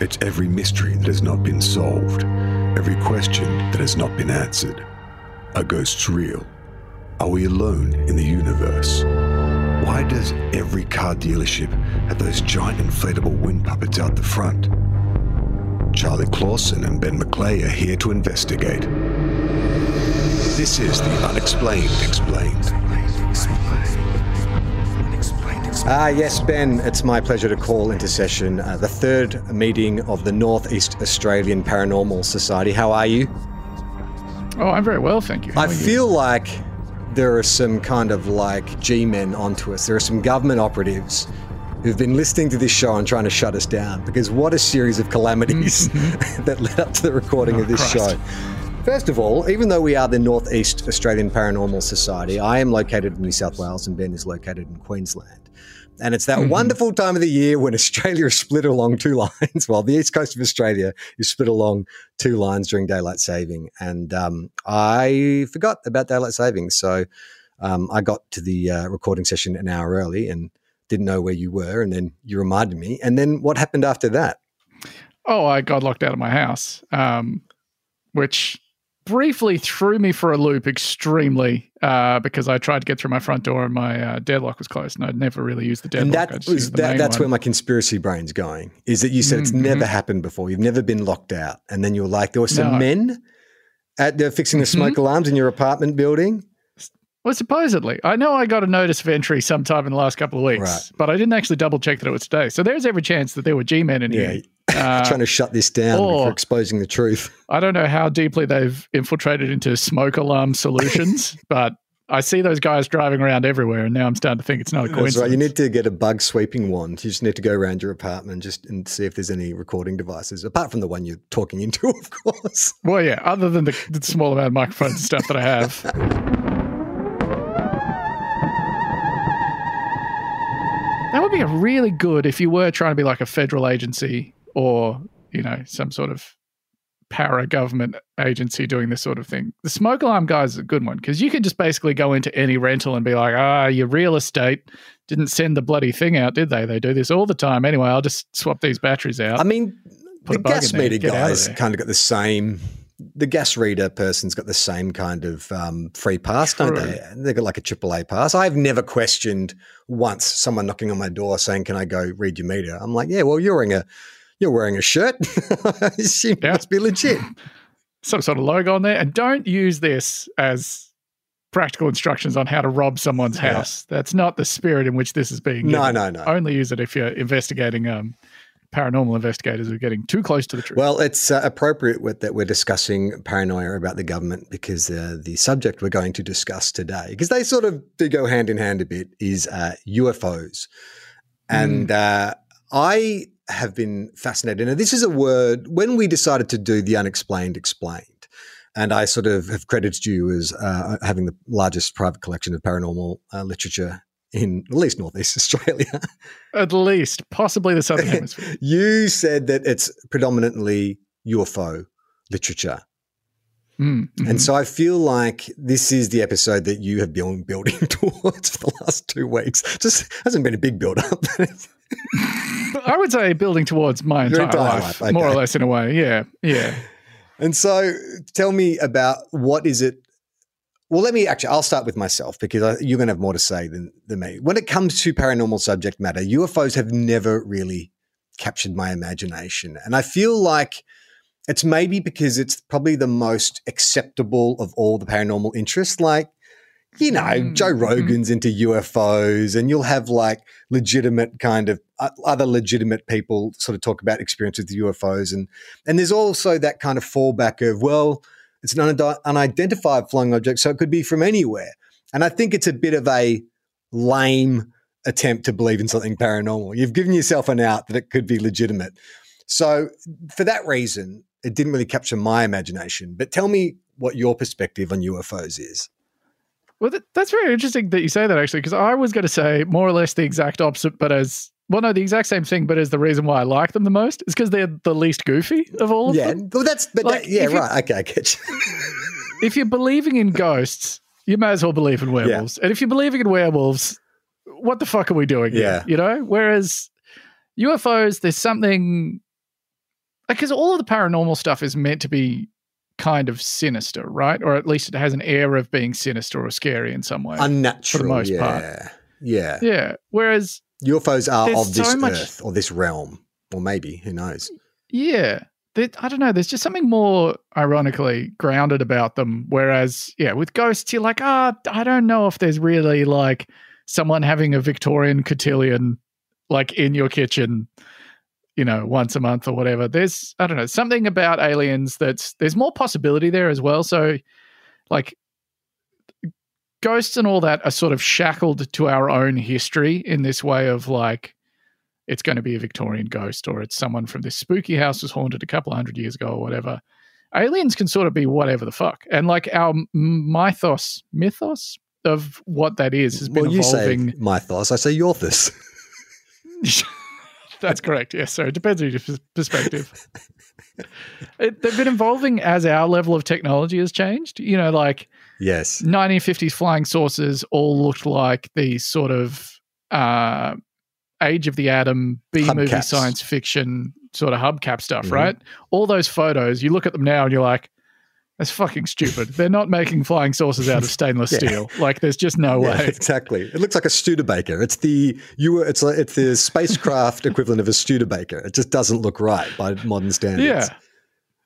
It's every mystery that has not been solved, every question that has not been answered. Are ghosts real? Are we alone in the universe? Why does every car dealership have those giant inflatable wind puppets out the front? Charlie Clausen and Ben McLeay are here to investigate. This is the Unexplained Explained. Ah, yes, Ben, it's my pleasure to call into session uh, the third meeting of the Northeast Australian Paranormal Society. How are you? Oh, I'm very well, thank you. How I are you? feel like there are some kind of like G men onto us. There are some government operatives who've been listening to this show and trying to shut us down because what a series of calamities that led up to the recording Mm-hmm. Oh, of this Christ. show. First of all, even though we are the Northeast Australian Paranormal Society, I am located in New South Wales and Ben is located in Queensland. And it's Mm-hmm. that wonderful time of the year when Australia is split along two lines, while the east coast of Australia is split along two lines during daylight saving. And um, I forgot about daylight saving. So um, I got to the uh, recording session an hour early and didn't know where you were. And then you reminded me. And then what happened after that? Oh, I got locked out of my house, um, which briefly threw me for a loop extremely uh, because I tried to get through my front door and my uh, deadlock was closed, and I'd never really used the deadlock. and that was the that, that's one. where my conspiracy brain's going. Is that you said it's Mhm, never happened before. You've never been locked out, and then you were like, there were some No. men at they're fixing the Mhm. smoke alarms in your apartment building. Well, supposedly, I know I got a notice of entry sometime in the last couple of weeks, Right. but I didn't actually double check that it was today. So there's every chance that there were G-men in Yeah, here. Uh, trying to shut this down or- for exposing the truth. I don't know how deeply they've infiltrated into smoke alarm solutions, but I see those guys driving around everywhere, and now I'm starting to think it's not a That's coincidence. right. You need to get a bug sweeping wand. You just need to go around your apartment just and see if there's any recording devices, apart from the one you're talking into, of course. Well, yeah, other than the, the small amount of microphones and stuff that I have. Be a really good if you were trying to be like a federal agency or, you know, some sort of para government agency doing this sort of thing. The smoke alarm guy is a good one because you can just basically go into any rental and be like, ah, your real estate didn't send the bloody thing out, did they? They do this all the time. Anyway, I'll just swap these batteries out. I mean, Put the gas meter get out of guys kind of got the same. The gas reader person's got the same kind of um, free pass, don't they? They've got like a AAA pass. I've never questioned once someone knocking on my door saying, "Can I go read your meter?" I'm like, "Yeah, well, you're wearing a you're wearing a shirt. Assume Yeah. must be legit." some sort of logo on there and don't use this as practical instructions on how to rob someone's Yeah. house. That's not the spirit in which this is being No, given. no, no. Only use it if you're investigating um, paranormal investigators are getting too close to the truth. Well, it's uh, appropriate with, that we're discussing paranoia about the government because uh, the subject we're going to discuss today, because they sort of do go hand in hand a bit, is uh, UFOs. And uh, I have been fascinated. And this is a word, when we decided to do the unexplained explained, and I sort of have credited you as uh, having the largest private collection of paranormal uh, literature in at least Northeast Australia. At least, possibly the Southern Hemisphere. You said that it's predominantly UFO literature. Mm, mhm. And so I feel like this is the episode that you have been building towards for the last two weeks. Just hasn't been a big build up. I would say building towards my entire, entire life, life, more or less in a way. Yeah, yeah. and so tell me about what is it? Well, let me actually, I'll start with myself because I, you're going to have more to say than, than me. When it comes to paranormal subject matter, UFOs have never really captured my imagination. And I feel like it's maybe because it's probably the most acceptable of all the paranormal interests. Like, you know, Mm, Joe mhm. Rogan's into UFOs, and you'll have like legitimate kind of uh, other legitimate people sort of talk about experience with UFOs, and and there's also that kind of fallback of well, it's an unidentified flying object, so it could be from anywhere. And I think it's a bit of a lame attempt to believe in something paranormal. You've given yourself an out that it could be legitimate. So for that reason, it didn't really capture my imagination. But tell me what your perspective on UFOs is. Well, that, that's very interesting that you say that actually, because I was going to say more or less the exact opposite, but as well, no, the exact same thing, but as the reason why I like them the most is because they're the least goofy of all of yeah, them. well, that's but Like, that, yeah, right. Okay, I get you. If you're believing in ghosts, you may as well believe in werewolves. And if you're believing in werewolves, what the fuck are we doing? here? Yeah. you know. Whereas UFOs, there's something because all of the paranormal stuff is meant to be kind of sinister, right? Or at least it has an air of being sinister or scary in some way. Unnatural. For the most yeah. part. Yeah. yeah. Whereas UFOs are There's of this so much- earth or this realm, or maybe who knows? Yeah. I don't know. There's just something more ironically grounded about them. Whereas, yeah, with ghosts, you're like, ah, I don't know if there's really like someone having a Victorian cotillion like in your kitchen, you know, once a month or whatever. There's, I don't know, something about aliens that's, there's more possibility there as well. So, like, ghosts and all that are sort of shackled to our own history in this way of like, it's going to be a Victorian ghost or it's someone from this spooky house was haunted a couple hundred years ago or whatever. Aliens can sort of be whatever the fuck. And like our mythos, mythos of what that is has been Well, you evolving. say mythos, I say Yorthus. That's correct. Yes. So it depends on your perspective. it, they've been evolving as our level of technology has changed. You know, like yes. 1950s flying saucers all looked like these sort of uh, Age of the Atom B movie science fiction sort of hubcap stuff, Mhm. right? All those photos, you look at them now and you're like, that's fucking stupid. They're not making flying saucers out of stainless Yeah. steel. Like, there's just no Yeah, way. exactly. It looks like a Studebaker. It's the you. were- It's like it's the spacecraft equivalent of a Studebaker. It just doesn't look right by modern standards. Yeah.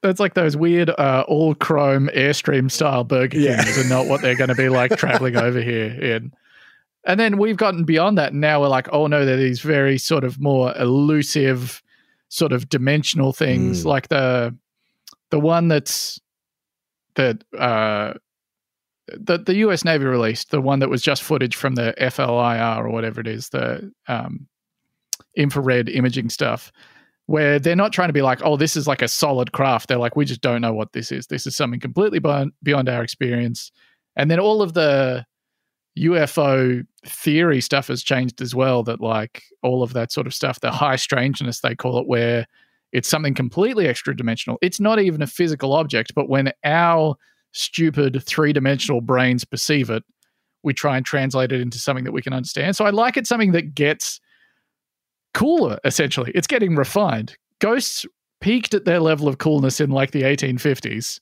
That's like those weird uh, all chrome Airstream style Burger Yeah. Kings and not what they're going to be like traveling over here in. And then we've gotten beyond that. And now we're like, oh no, they're these very sort of more elusive, sort of dimensional things, Mm. like the the one that's that uh, the the US Navy released, the one that was just footage from the FLIR or whatever it is, the um, infrared imaging stuff, where they're not trying to be like, oh, this is like a solid craft. They're like, we just don't know what this is. This is something completely beyond, our experience. And then all of the UFO theory stuff has changed as well. That like all of that sort of stuff, the high strangeness they call it, where it's something completely extra dimensional. It's not even a physical object, but when our stupid three dimensional brains perceive it, we try and translate it into something that we can understand. So I like it something that gets cooler, essentially. It's getting refined. Ghosts peaked at their level of coolness in like the 1850s.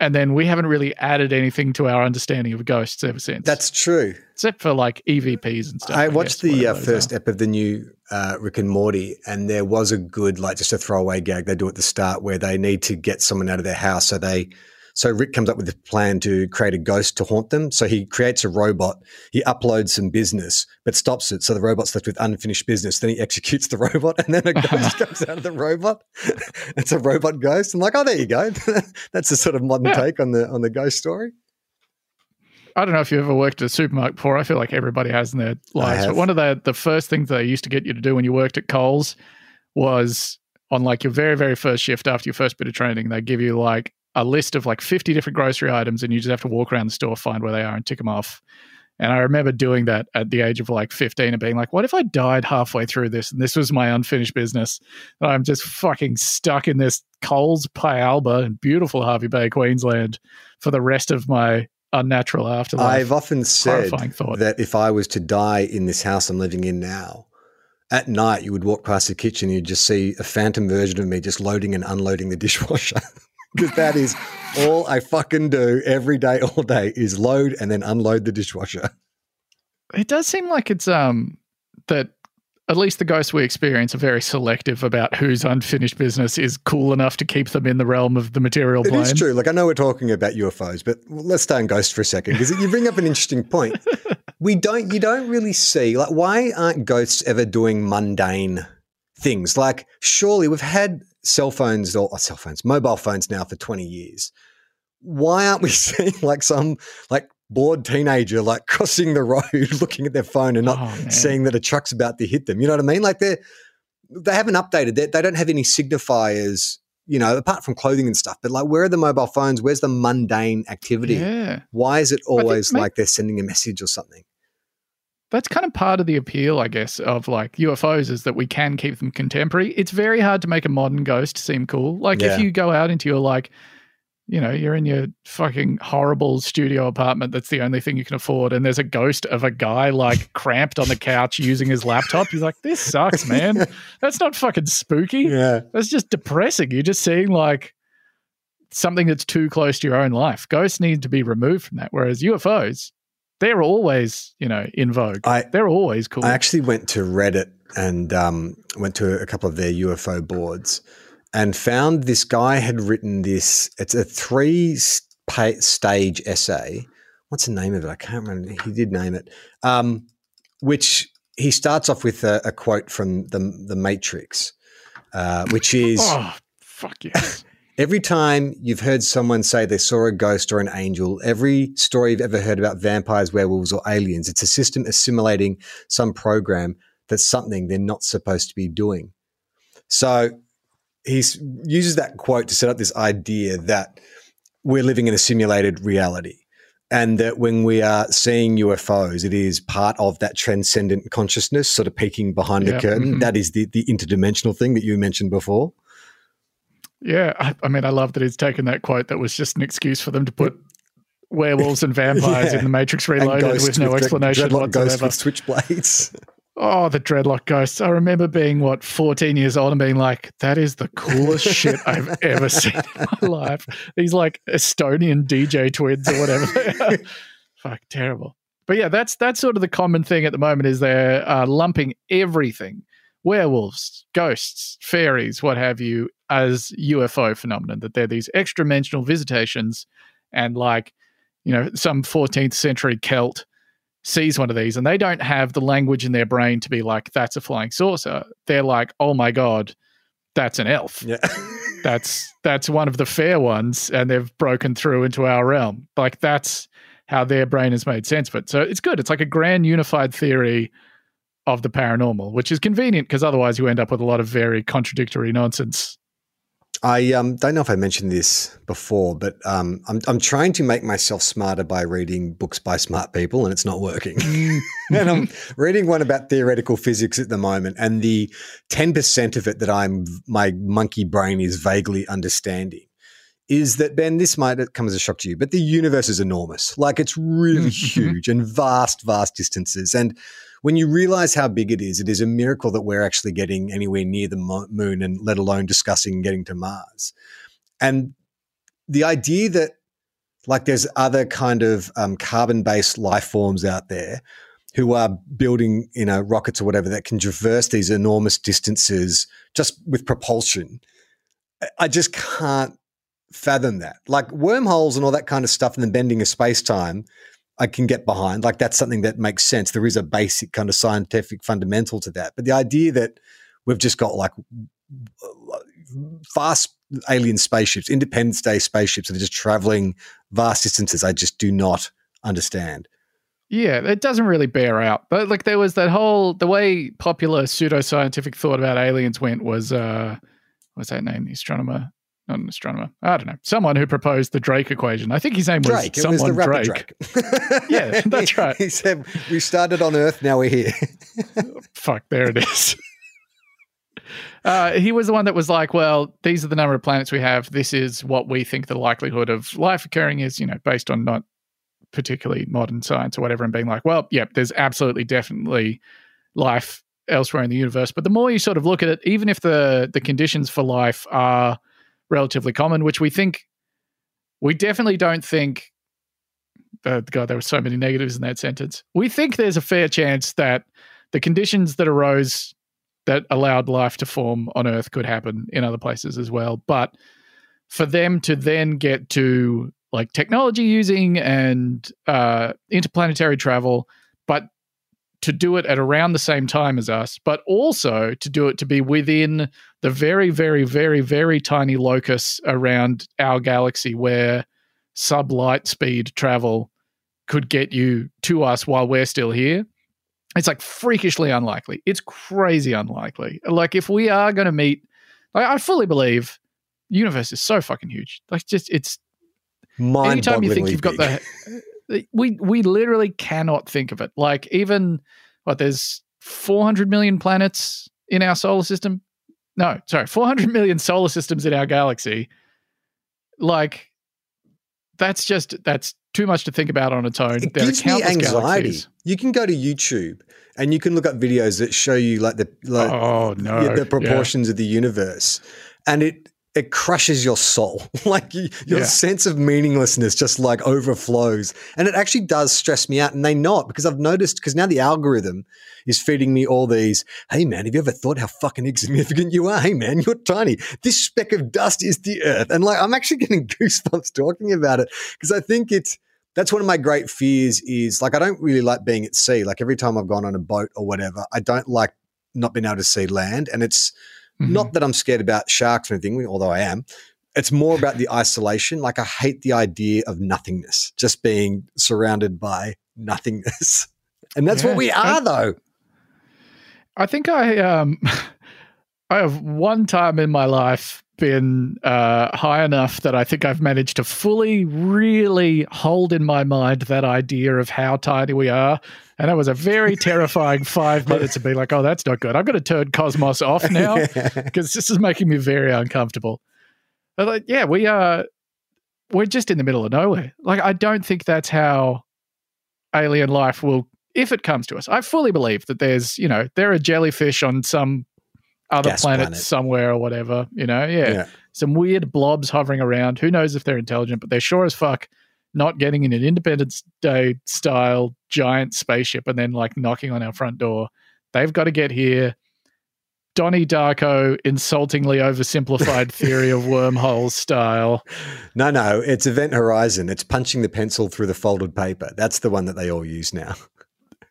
And then we haven't really added anything to our understanding of ghosts ever since. That's true. except for like EVPs and stuff. I guess, watched the uh, first ep of the new uh, Rick and Morty, and there was a good, like, just a throwaway gag they do at the start where they need to get someone out of their house. So they, so Rick comes up with a plan to create a ghost to haunt them. So he creates a robot. He uploads some business, but stops it. So the robot's left with unfinished business. Then he executes the robot, and then a ghost comes out of the robot. it's a robot ghost. I'm like, oh, there you go. That's a sort of modern Yeah. take on the on the ghost story. I don't know if you ever worked at a supermarket before. I feel like everybody has in their lives. But one of the the first things they used to get you to do when you worked at Coles was on like your very very first shift after your first bit of training, they give you like a list of like fifty different grocery items, and you just have to walk around the store, find where they are, and tick them off. And I remember doing that at the age of like 15 and being like, what if I died halfway through this and this was my unfinished business? And I'm just fucking stuck in this Coles Pialba in beautiful Hervey Bay, Queensland for the rest of my unnatural afterlife. I've often said that if I was to die in this house I'm living in now, at night you would walk past the kitchen and you'd just see a phantom version of me just loading and unloading the dishwasher. Because that is all I fucking do every day, all day, is load and then unload the dishwasher. it does seem like it's um that at least the ghosts we experience are very selective about whose unfinished business is cool enough to keep them in the realm of the material It plane. is true. Like I know we're talking about UFOs, but let's stay on ghosts for a second because you bring up an interesting point. We don't, you don't really see like why aren't ghosts ever doing mundane things? Like surely we've had cell phones or, or cell phones, mobile phones now for twenty years. Why aren't we seeing like some like bored teenager like crossing the road, looking at their phone and not Oh, seeing that a truck's about to hit them? You know what I mean? Like they're they haven't updated. They, they don't have any signifiers you know, apart from clothing and stuff, but like, where are the mobile phones? Where's the mundane activity? Yeah. Why is it always like they're sending a message or something? That's kind of part of the appeal, I guess, of like UFOs is that we can keep them contemporary. It's very hard to make a modern ghost seem cool. Like Yeah. if you go out into your like, you know, you're in your fucking horrible studio apartment that's the only thing you can afford, and there's a ghost of a guy like cramped on the couch using his laptop. You're like, this sucks, man. That's not fucking spooky. Yeah. That's just depressing. You're just seeing like something that's too close to your own life. Ghosts need to be removed from that. Whereas UFOs, they're always, you know, in vogue. I- they're always cool. I actually went to Reddit and um, went to a couple of their UFO boards and found this guy had written this. It's a three stage essay. What's the name of it? I can't remember. He did name it. Um, which he starts off with a, a quote from the the Matrix, uh, which is oh, fuck yes. Every time you've heard someone say they saw a ghost or an angel, every story you've ever heard about vampires, werewolves, or aliens, it's a system assimilating some program that's something they're not supposed to be doing. So he uses that quote to set up this idea that we're living in a simulated reality. And that when we are seeing UFOs, it is part of that transcendent consciousness, sort of peeking behind Yeah, the curtain. mhm. That is the, the interdimensional thing that you mentioned before. Yeah, I, I mean, I love that he's taken that quote that was just an excuse for them to put werewolves and vampires Yeah. in the Matrix Reloaded ghosts with no explanation dreadlock ghosts whatsoever. with switchblades. Oh, the dreadlock ghosts. I remember being, what, 14 years old and being like, that is the coolest shit I've ever seen in my life. These like Estonian DJ twins or whatever. Fuck, terrible. But yeah, that's that's sort of the common thing at the moment is they're uh, lumping everything, werewolves, ghosts, fairies, what have you, as UFO phenomenon. That they're these extra dimensional visitations, and like, you know, some 14th century Celt sees one of these and they don't have the language in their brain to be like, that's a flying saucer. They're like, oh my God, that's an elf. Yeah. That's that's one of the fair ones, and they've broken through into our realm. Like that's how their brain has made sense of it. So it's good. It's like a grand unified theory of the paranormal, which is convenient because otherwise you end up with a lot of very contradictory nonsense. I um, don't know if I mentioned this before, but um, I'm, I'm trying to make myself smarter by reading books by smart people, and it's not working. and I'm reading one about theoretical physics at the moment, and the 10% of it that I'm my monkey brain is vaguely understanding is that Ben, this might come as a shock to you, but the universe is enormous. Like it's really huge and vast, vast distances. And when you realize how big it is, it is a miracle that we're actually getting anywhere near the moon and let alone discussing getting to Mars. And the idea that like there's other kind of um, carbon-based life forms out there who are building, you know, rockets or whatever that can traverse these enormous distances just with propulsion. I- just can't fathom that. Like wormholes and all that kind of stuff and the bending of space-time, I can get behind. Like that's something that makes sense. There is a basic kind of scientific fundamental to that. But the idea that we've just got like fast alien spaceships, Independence Day spaceships that are just traveling vast distances, I just do not understand. Yeah, it doesn't really bear out. But like there was that whole the way popular pseudoscientific thought about aliens went was uh what's that name? The astronomer. Not an astronomer. I don't know. Someone who proposed the Drake equation. I think his name was Drake, it someone was the Drake. Drake. Yeah, that's right. he said, We started on Earth, now we're here. Fuck, there it is. Uh, he was the one that was like, well, these are the number of planets we have. This is what we think the likelihood of life occurring is, you know, based on not particularly modern science or whatever, and being like, well, yep, there's absolutely definitely life elsewhere in the universe. But the more you sort of look at it, even if the the conditions for life are relatively common, which we think we definitely don't think uh, God, there were so many negatives in that sentence. We think there's a fair chance that the conditions that arose that allowed life to form on Earth could happen in other places as well. But for them to then get to like technology using and uh, interplanetary travel, but to do it at around the same time as us, but also to do it to be within the very, very, very, very tiny locus around our galaxy where sub light speed travel could get you to us while we're still here. It's like freakishly unlikely. It's crazy unlikely. Like if we are going to meet, like, I fully believe universe is so fucking huge. Like, just it's Mind anytime you think you've got the, we we literally cannot think of it. Like even what there's 400 million planets in our solar system. No, sorry, 400 million solar systems in our galaxy. Like that's just that's too much to think about on its own. It There gives me anxiety. galaxies. You can go to YouTube and you can look up videos that show you like the like Oh no, yeah, the Yeah. proportions of the universe, and it it crushes your soul. like your Yeah. sense of meaninglessness just like overflows, and it actually does stress me out. And they know it because I've noticed because now the algorithm is feeding me all these. Hey man, have you ever thought how fucking insignificant you are? Hey man, you're tiny. This speck of dust is the Earth, and like I'm actually getting goosebumps talking about it because I think it's that's one of my great fears is like I don't really like being at sea. Like every time I've gone on a boat or whatever, I don't like not being able to see land. And it's Mhm. not that I'm scared about sharks or anything, although I am. It's more about the isolation. Like I hate the idea of nothingness, just being surrounded by nothingness. And that's Yeah, what we I- are, though. I think I um I have one time in my life been uh, high enough that I think I've managed to fully, really hold in my mind that idea of how tiny we are. And that was a very terrifying five minutes of being like, oh, that's not good. I'm going to turn Cosmos off now because this is making me very uncomfortable. But like, yeah, we are, we're just in the middle of nowhere. Like, I don't think that's how alien life will, if it comes to us. I fully believe that there's, you know, there are jellyfish on some other planet, planet. somewhere or whatever, you know, yeah. Yeah. Some weird blobs hovering around. Who knows if they're intelligent, but they're sure as fuck not getting in an Independence Day style giant spaceship and then like knocking on our front door. They've got to get here. Donnie Darko insultingly oversimplified theory of wormholes style. No, no, it's Event Horizon. It's punching the pencil through the folded paper. That's the one that they all use now.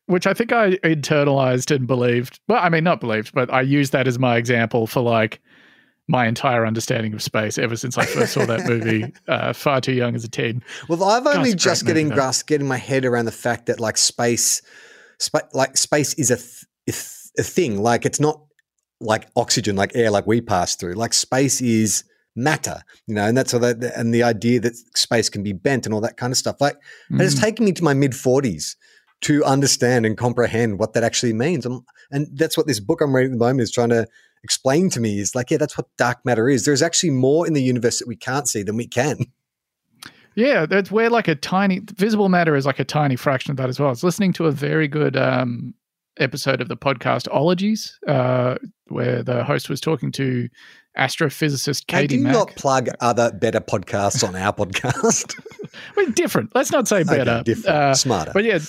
which I think I internalized and believed. Well, I mean, not believed, but I used that as my example for like my entire understanding of space ever since I first saw that movie. Uh, far too young as a teen. Well, I've only it's just getting movie, though. grasp, getting my head around the fact that like space, spa- like space is a, th- a thing. Like it's not like oxygen, like air, like we pass through. Like space is matter, you know, and that's all that. And the idea that space can be bent and all that kind of stuff. Like Mm. taken me to my mid forties to understand and comprehend what that actually means. i and that's what this book I'm reading at the moment is trying to explain to me. Is like, yeah, that's what dark matter is. There's actually more in the universe that we can't see than we can. Yeah, that's where like a tiny visible matter is like a tiny fraction of that as well. I was listening to a very good um, episode of the podcast Ologies, uh, where the host was talking to astrophysicist Katie do Mack. not plug other better podcasts on our podcast. We're different. Let's not say better. Okay, different, Uh, smarter. But yeah,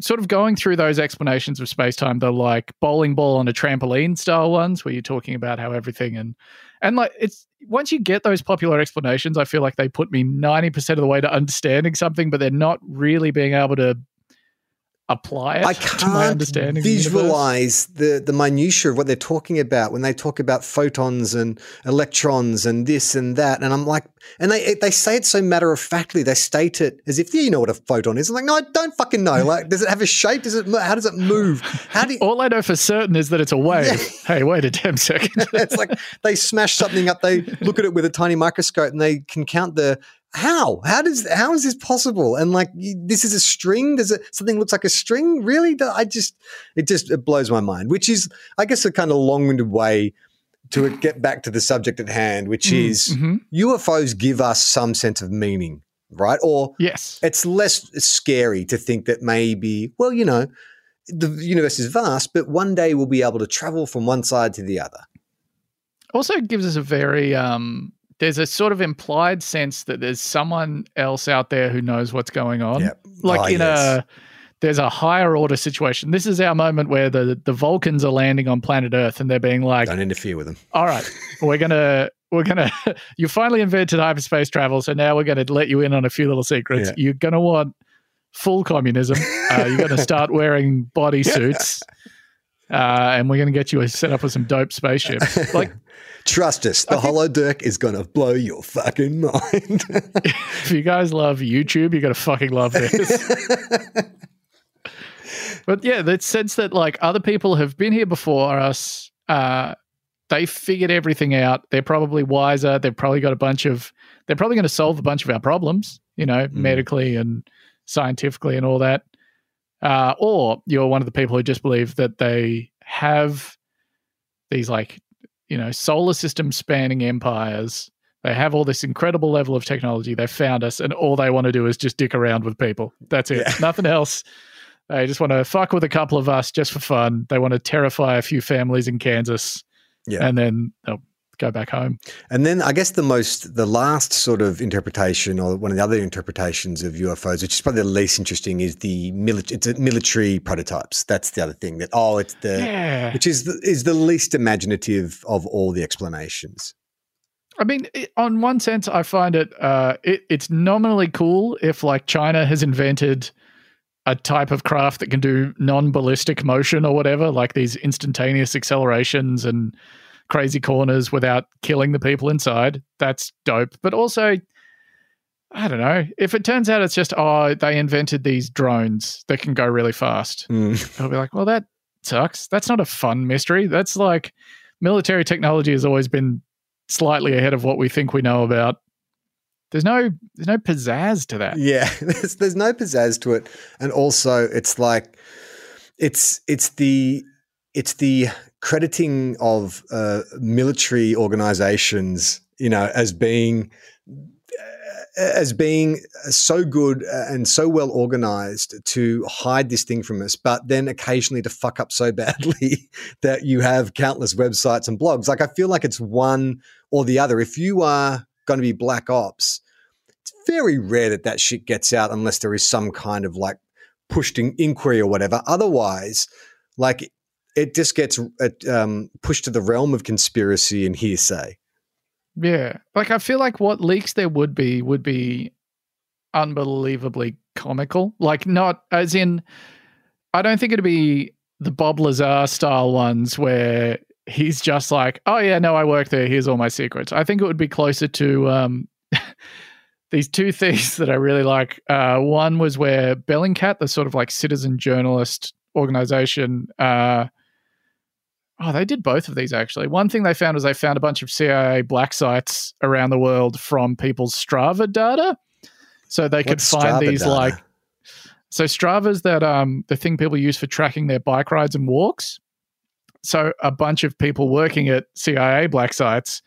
sort of going through those explanations of space time, the like bowling ball on a trampoline style ones, where you're talking about how everything and and like it's once you get those popular explanations, I feel like they put me ninety percent of the way to understanding something, but they're not really being able to apply it I can't understanding. of the visualize the, the minutiae of what they're talking about when they talk about photons and electrons and this and that. And I'm like, and they they say it so matter of factly. They state it as if yeah, you know what a photon is. I'm like, no, I don't fucking know. Like, does it have a shape? Does it? How does it move? How do you? All I know for certain is that it's a wave. Hey, wait a damn second. it's like they smash something up. They look at it with a tiny microscope and they can count the how. How does how is this possible? And like this is a string. Does it something looks like a string? Really? Do- I just it just it blows my mind. Which is I guess a kind of long winded way to get back to the subject at hand, which is Mhm. UFOs give us some sense of meaning, right? Or Yes. it's less scary to think that maybe, well, you know, the universe is vast, but one day we'll be able to travel from one side to the other. also gives us a very um there's a sort of implied sense that there's someone else out there who knows what's going on Yep. like Oh, in yes. a there's a higher order situation this is our moment where the the vulcans are landing on planet earth and they're being like Don't interfere with them. all right we're gonna we're gonna you finally invented hyperspace travel so now we're gonna let you in on a few little secrets Yeah. you're gonna want full communism uh, you're gonna start wearing bodysuits uh, and we're going to get you set up with some dope spaceships. Like, Trust us, the Hollow Dirk is going to blow your fucking mind. if you guys love YouTube, you're gonna fucking love this. but yeah, that sense that like other people have been here before us, uh, they figured everything out. They're probably wiser. They've probably got a bunch of. They're probably going to solve a bunch of our problems. You know, mm. medically and scientifically and all that. Uh, or you're one of the people who just believe that they have these like you know solar system spanning empires. They have all this incredible level of technology. They found us and all they want to do is just dick around with people. That's it. Yeah. nothing else. They just want to fuck with a couple of us just for fun. They want to terrify a few families in kansas. Yeah. and then they'll go back home. And then I guess the most, the last sort of interpretation, or one of the other interpretations of UFOs, which is probably the least interesting, is the military. It's military prototypes. That's the other thing. That oh, it's the yeah. which is the, is the least imaginative of all the explanations. I mean, on one sense, I find it, uh, it it's nominally cool if like China has invented a type of craft that can do non-ballistic motion or whatever, like these instantaneous accelerations and crazy corners without killing the people inside. That's dope. But also, I don't know. If it turns out it's just, oh, they invented these drones that can go really fast, mm. I'll be like, well, that sucks. That's not a fun mystery. That's like military technology has always been slightly ahead of what we think we know about. There's no there's no pizzazz to that. Yeah, there's there's no pizzazz to it, and also it's like it's it's the it's the crediting of uh, military organizations, you know, as being as being so good and so well organized to hide this thing from us, but then occasionally to fuck up so badly that you have countless websites and blogs. Like, I feel like it's one or the other. If you are going to be black ops, it's very rare that that shit gets out unless there is some kind of like pushed in inquiry or whatever. Otherwise, like it just gets um, pushed to the realm of conspiracy and hearsay. Yeah, like I feel like what leaks there would be would be unbelievably comical. Like not as in, I don't think it'd be the Bob Lazar style ones where he's just like, oh yeah, no, I work there. Here's all my secrets. I think it would be closer to um, these two things that I really like. Uh, one was where Bellingcat, the sort of like citizen journalist organization, uh, Oh, they did both of these actually. One thing they found was they found a bunch of CIA black sites around the world from people's Strava data. So they could find Strava these data? like so Strava's that um the thing people use for tracking their bike rides and walks. So a bunch of people working at CIA black sites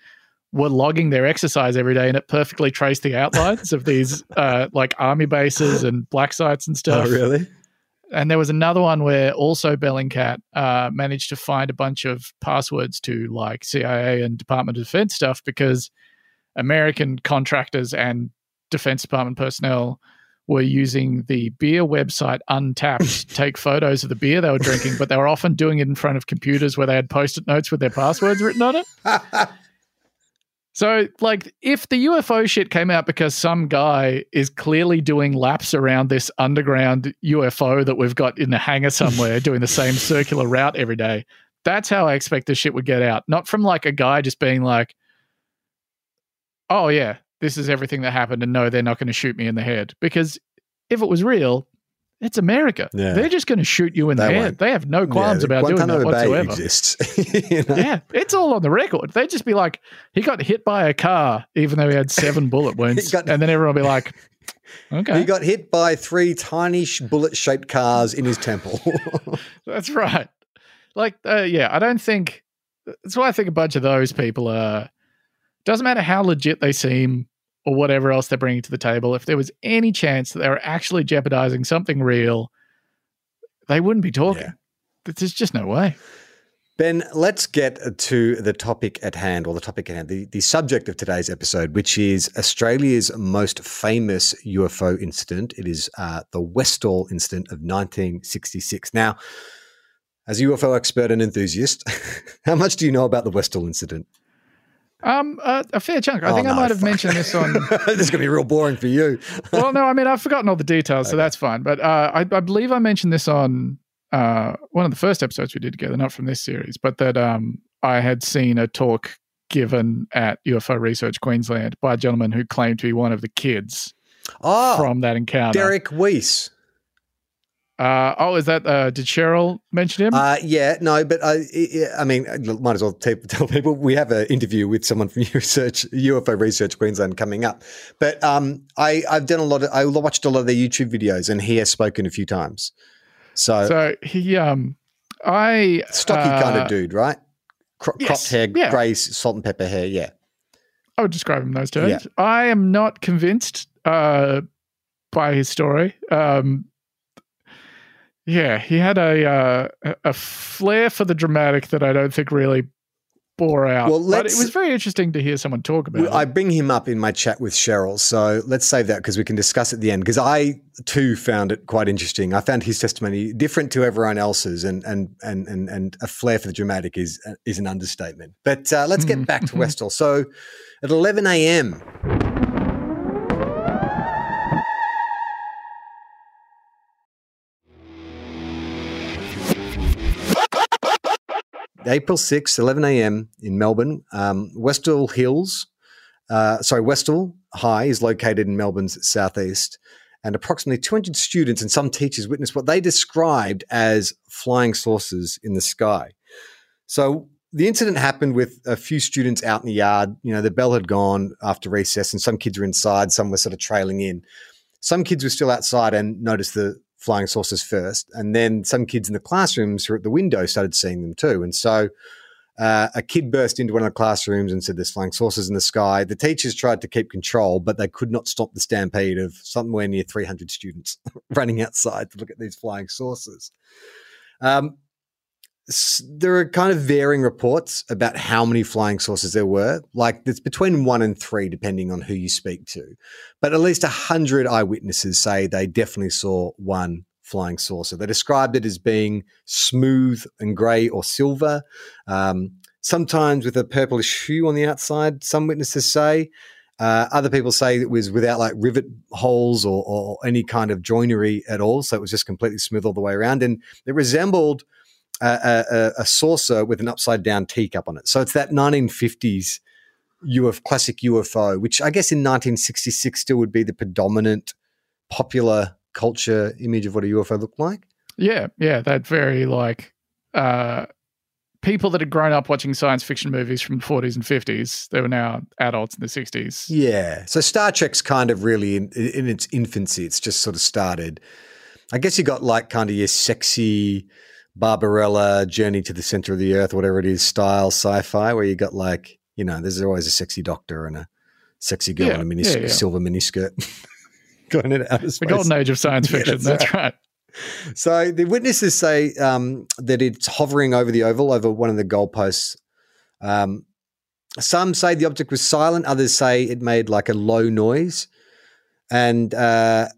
were logging their exercise every day and it perfectly traced the outlines of these uh, like army bases and black sites and stuff. Oh, really? And there was another one where also Bellingcat uh, managed to find a bunch of passwords to like CIA and Department of Defense stuff because American contractors and Defense Department personnel were using the beer website Untappd to take photos of the beer they were drinking, but they were often doing it in front of computers where they had post it notes with their passwords written on it. So, like, if the UFO shit came out because some guy is clearly doing laps around this underground UFO that we've got in a hangar somewhere doing the same circular route every day, that's how I expect this shit would get out. Not from like a guy just being like, oh, yeah, this is everything that happened. And no, they're not going to shoot me in the head. Because if it was real, it's America. Yeah. They're just going to shoot you in they the head. Won't. They have no qualms yeah, about Guantanamo doing that whatsoever. exists. you know? Yeah, it's all on the record. They'd just be like, he got hit by a car, even though he had seven bullet wounds, got, and then everyone will be like, okay, he got hit by three tiny bullet-shaped cars in his temple. That's right. Like, uh, yeah, I don't think. That's why I think a bunch of those people are. Doesn't matter how legit they seem or whatever else they're bringing to the table, if there was any chance that they were actually jeopardizing something real, they wouldn't be talking. Yeah. There's just no way. Ben, let's get to the topic at hand, or the topic at hand, the, the subject of today's episode, which is Australia's most famous UFO incident. It is uh, the Westall incident of 1966. Now, as a UFO expert and enthusiast, how much do you know about the Westall incident? Um, uh, a fair chunk. I oh, think no, I might have fuck. mentioned this on. this is going to be real boring for you. well, no, I mean I've forgotten all the details, okay. so that's fine. But uh, I, I, believe I mentioned this on uh, one of the first episodes we did together, not from this series, but that um, I had seen a talk given at UFO Research Queensland by a gentleman who claimed to be one of the kids oh, from that encounter. Derek Weiss. Uh, oh, is that uh, did Cheryl mention him? Uh, yeah, no, but I, I mean, might as well t- tell people we have an interview with someone from Research UFO Research Queensland coming up. But um, I, I've done a lot of, I watched a lot of their YouTube videos, and he has spoken a few times. So, so he, um, I stocky kind of uh, dude, right? Cro- yes, cropped hair, yeah. grey salt and pepper hair. Yeah, I would describe him those terms. I am not convinced uh, by his story. Um, yeah, he had a uh, a- flair for the dramatic that I don't think really bore out. Well, but it was very interesting to hear someone talk about. Well, I bring him up in my chat with Cheryl, so let's save that because we can discuss at the end. Because I too found it quite interesting. I found his testimony different to everyone else's, and and and and, and a flair for the dramatic is is an understatement. But uh, let's get back to Westall. So at 11 a.m. April 6th, 11 a.m. in Melbourne, um, Westall Hills, uh, sorry, Westall High is located in Melbourne's southeast, and approximately 200 students and some teachers witnessed what they described as flying saucers in the sky. So the incident happened with a few students out in the yard. You know, the bell had gone after recess, and some kids were inside, some were sort of trailing in. Some kids were still outside and noticed the flying saucers first, and then some kids in the classrooms who were at the window started seeing them too. And so uh, a kid burst into one of the classrooms and said, There's flying saucers in the sky. The teachers tried to keep control, but they could not stop the stampede of somewhere near 300 students running outside to look at these flying saucers. Um, there are kind of varying reports about how many flying saucers there were. Like it's between one and three, depending on who you speak to. But at least 100 eyewitnesses say they definitely saw one flying saucer. They described it as being smooth and grey or silver, um, sometimes with a purplish hue on the outside, some witnesses say. Uh, other people say it was without like rivet holes or, or any kind of joinery at all. So it was just completely smooth all the way around. And it resembled a, a, a saucer with an upside down teacup on it. So it's that 1950s UF, classic UFO, which I guess in 1966 still would be the predominant popular culture image of what a UFO looked like. yeah, yeah, that very like uh, people that had grown up watching science fiction movies from the 40s and 50s. They were now adults in the 60s. Yeah. So Star Trek's kind of really in, in its infancy. It's just sort of started. I guess you got like kind of your sexy Barbarella Journey to the Center of the Earth, whatever it is, style sci-fi, where you got like you know, there's always a sexy doctor and a sexy girl Yeah, in a mini yeah, yeah. silver miniskirt going into outer The space. golden age of science fiction. that's that's right. So the witnesses say um, that it's hovering over the oval, over one of the goalposts. Um, some say the object was silent. Others say it made like a low noise, and uh,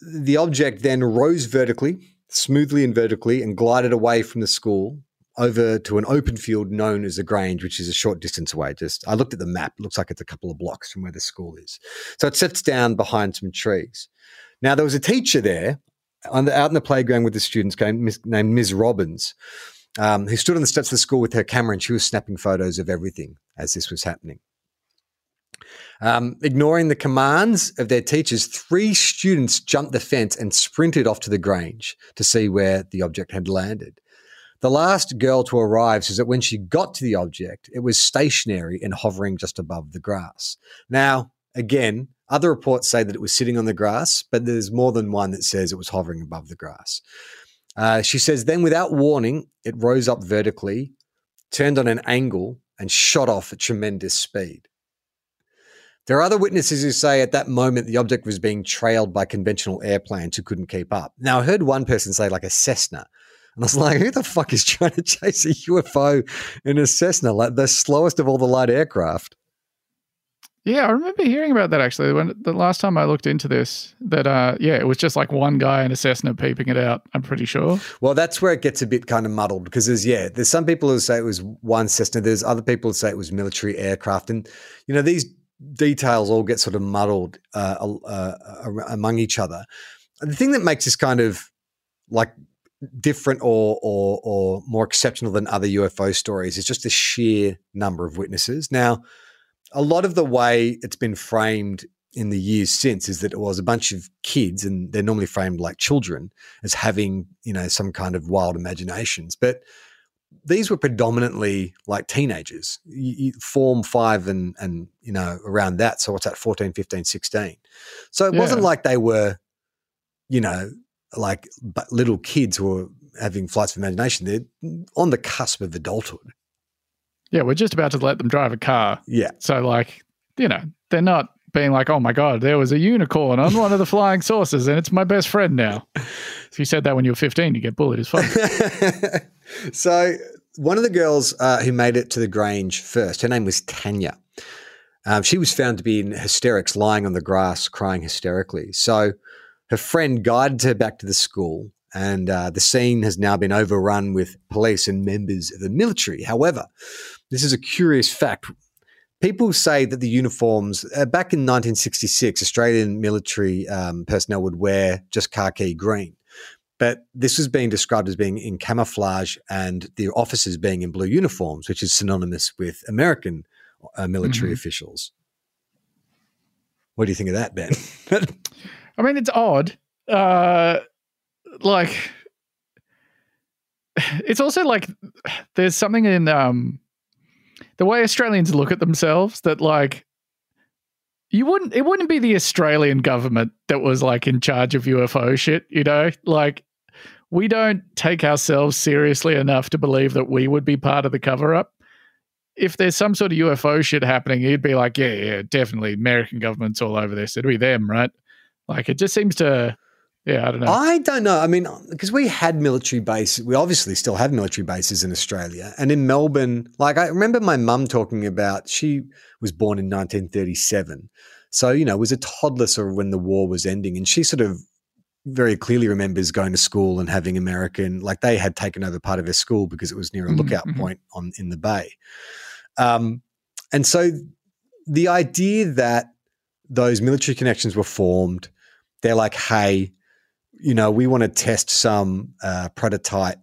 the object then rose vertically, smoothly and vertically, and glided away from the school over to an open field known as the Grange, which is a short distance away. Just I looked at the map; it looks like it's a couple of blocks from where the school is. So it sits down behind some trees. Now there was a teacher there on the, out in the playground with the students named Ms. Robbins, um, who stood on the steps of the school with her camera and she was snapping photos of everything as this was happening. Um, ignoring the commands of their teachers, three students jumped the fence and sprinted off to the Grange to see where the object had landed. The last girl to arrive says that when she got to the object, it was stationary and hovering just above the grass. Now, again, other reports say that it was sitting on the grass, but there's more than one that says it was hovering above the grass. Uh, she says, then without warning, it rose up vertically, turned on an angle, and shot off at tremendous speed. There are other witnesses who say at that moment the object was being trailed by conventional airplanes who couldn't keep up. Now, I heard one person say like a Cessna. And I was like, who the fuck is trying to chase a UFO in a Cessna, like the slowest of all the light aircraft? Yeah, I remember hearing about that actually. When the last time I looked into this, that uh, yeah, it was just like one guy in a Cessna peeping it out. I'm pretty sure. Well, that's where it gets a bit kind of muddled because there's yeah, there's some people who say it was one Cessna. There's other people who say it was military aircraft, and you know these details all get sort of muddled uh, uh, uh, among each other. The thing that makes this kind of like different or, or or more exceptional than other UFO stories is just the sheer number of witnesses. Now, a lot of the way it's been framed in the years since is that it was a bunch of kids, and they're normally framed like children as having you know some kind of wild imaginations, but these were predominantly like teenagers form five and and you know around that so what's that 14 15 16 so it yeah. wasn't like they were you know like little kids who were having flights of imagination they're on the cusp of adulthood yeah we're just about to let them drive a car yeah so like you know they're not being like, oh my God, there was a unicorn on one of the flying saucers and it's my best friend now. if you said that when you were 15, you get bullied as fuck. so, one of the girls uh, who made it to the Grange first, her name was Tanya. Um, she was found to be in hysterics, lying on the grass, crying hysterically. So, her friend guided her back to the school, and uh, the scene has now been overrun with police and members of the military. However, this is a curious fact people say that the uniforms uh, back in 1966 australian military um, personnel would wear just khaki green but this was being described as being in camouflage and the officers being in blue uniforms which is synonymous with american uh, military mm-hmm. officials what do you think of that ben i mean it's odd uh, like it's also like there's something in um, the way Australians look at themselves that like you wouldn't it wouldn't be the Australian government that was like in charge of UFO shit, you know? Like we don't take ourselves seriously enough to believe that we would be part of the cover up. If there's some sort of UFO shit happening, you'd be like, yeah, yeah, definitely American government's all over this. It'd be them, right? Like it just seems to yeah, I don't know. I don't know. I mean, because we had military bases, we obviously still have military bases in Australia. And in Melbourne, like I remember my mum talking about, she was born in 1937. So, you know, was a toddler sort of when the war was ending. And she sort of very clearly remembers going to school and having American, like they had taken over part of her school because it was near a mm-hmm, lookout mm-hmm. point on in the bay. Um, and so the idea that those military connections were formed, they're like, hey, you know, we want to test some uh, prototype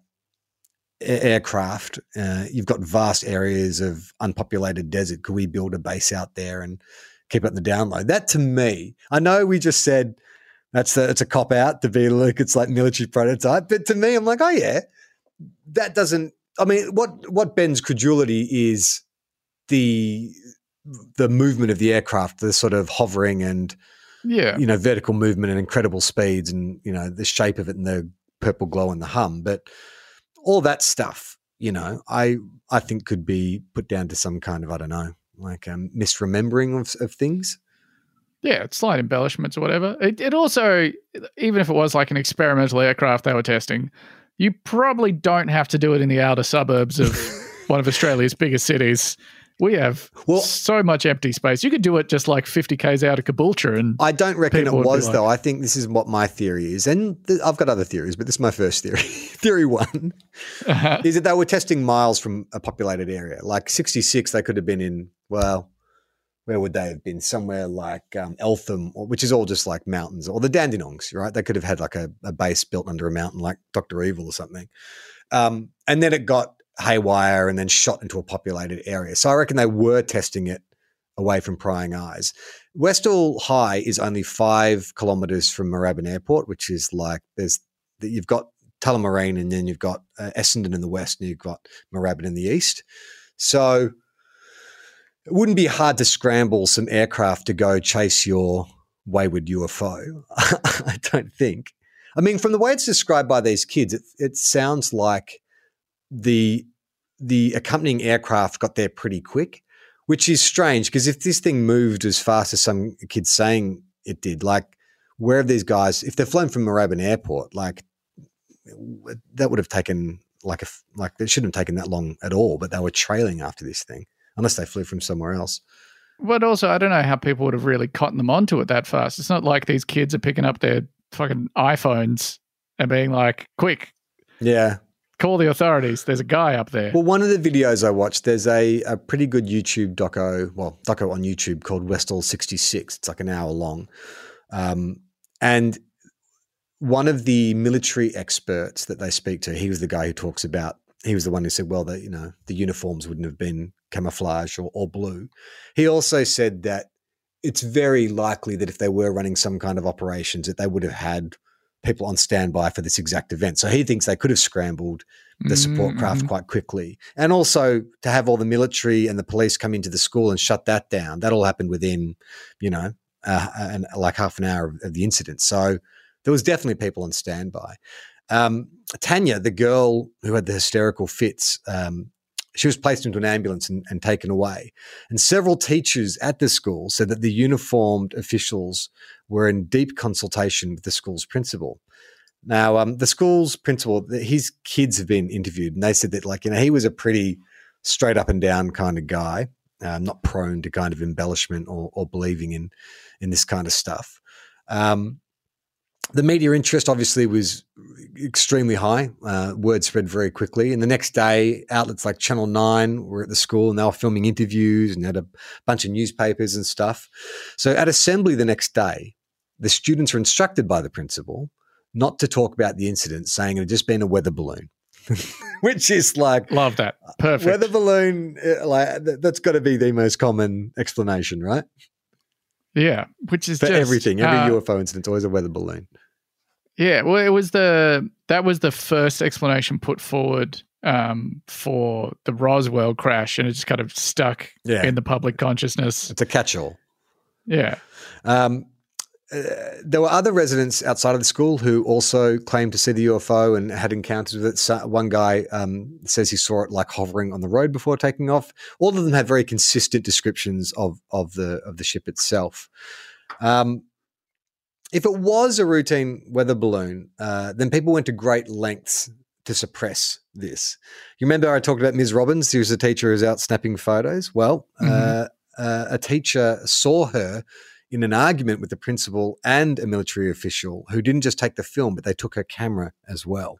aircraft. Uh, you've got vast areas of unpopulated desert. Could we build a base out there and keep up the download? That to me, I know we just said that's a, it's a cop out to be like it's like military prototype, but to me, I'm like, oh yeah, that doesn't. I mean, what what bends credulity is the the movement of the aircraft, the sort of hovering and yeah, you know, vertical movement and incredible speeds, and you know the shape of it and the purple glow and the hum. But all that stuff, you know, I I think could be put down to some kind of I don't know, like um, misremembering of, of things. Yeah, it's slight embellishments or whatever. It, it also, even if it was like an experimental aircraft they were testing, you probably don't have to do it in the outer suburbs of one of Australia's biggest cities. We have well, so much empty space. You could do it just like 50 k's out of Caboolture, and I don't reckon it was like, though. I think this is what my theory is, and th- I've got other theories, but this is my first theory. theory one uh-huh. is that they were testing miles from a populated area, like 66. They could have been in well, where would they have been? Somewhere like um, Eltham, which is all just like mountains, or the Dandenongs, right? They could have had like a, a base built under a mountain, like Doctor Evil or something. Um, and then it got haywire and then shot into a populated area. So I reckon they were testing it away from prying eyes. Westall High is only five kilometres from Moorabbin Airport, which is like there's you've got Tullamarine and then you've got uh, Essendon in the west and you've got Moorabbin in the east. So it wouldn't be hard to scramble some aircraft to go chase your wayward UFO. I don't think. I mean, from the way it's described by these kids, it, it sounds like the the accompanying aircraft got there pretty quick, which is strange because if this thing moved as fast as some kids saying it did, like where have these guys? If they're flown from Moorabbin Airport, like that would have taken like a like it shouldn't have taken that long at all. But they were trailing after this thing, unless they flew from somewhere else. But also, I don't know how people would have really cottoned them onto it that fast. It's not like these kids are picking up their fucking iPhones and being like, "Quick, yeah, call the authorities. There's a guy up there. Well, one of the videos I watched, there's a, a pretty good YouTube doco, well, doco on YouTube called Westall 66. It's like an hour long. Um, and one of the military experts that they speak to, he was the guy who talks about, he was the one who said, well, the, you know, the uniforms wouldn't have been camouflage or, or blue. He also said that it's very likely that if they were running some kind of operations, that they would have had people on standby for this exact event. So he thinks they could have scrambled the support craft mhm. quite quickly, and also to have all the military and the police come into the school and shut that down. That all happened within, you know, uh, an, like half an hour of, of the incident. So there was definitely people on standby. Um, Tanya, the girl who had the hysterical fits, um, she was placed into an ambulance and, and taken away. And several teachers at the school said that the uniformed officials were in deep consultation with the school's principal. Now, um, the school's principal, his kids have been interviewed, and they said that, like, you know, he was a pretty straight up and down kind of guy, um, not prone to kind of embellishment or, or believing in in this kind of stuff. Um, the media interest obviously was extremely high. Uh, word spread very quickly. And the next day, outlets like Channel 9 were at the school and they were filming interviews and had a bunch of newspapers and stuff. So at assembly the next day, the students were instructed by the principal not to talk about the incident, saying it had just been a weather balloon, which is like, Love that. Perfect. weather balloon, uh, like that's got to be the most common explanation, right? yeah, which is For just, everything, every uh, UFO incident's always a weather balloon. Yeah, well, it was the that was the first explanation put forward um, for the Roswell crash, and it just kind of stuck Yeah. in the public consciousness. It's a catch-all. Yeah, Um, uh, there were other residents outside of the school who also claimed to see the UFO and had encounters with it. So one guy um, says he saw it like hovering on the road before taking off. All of them had very consistent descriptions of of the of the ship itself. Um, if it was a routine weather balloon, uh, then people went to great lengths to suppress this. You remember I talked about Ms. Robbins? Was a teacher who was out snapping photos. Well, uh, uh, a teacher saw her in an argument with the principal and a military official who didn't just take the film, but they took her camera as well.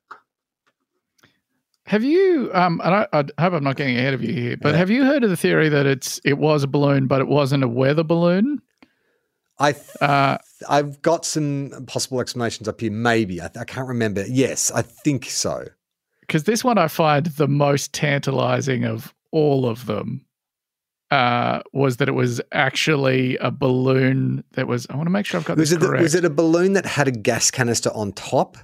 have you? Um, and I, I hope I'm not getting ahead of you here, but Yeah. have you heard of the theory that it's it was a balloon, but it wasn't a weather balloon? I th- Uh, I've got some possible explanations up here. Maybe I, th- I can't remember. Yes, I think so. because this one I find the most tantalizing of all of them uh, was that it was actually a balloon that was. I want to make sure I've got Was this it the- was it a balloon that had a gas canister on top?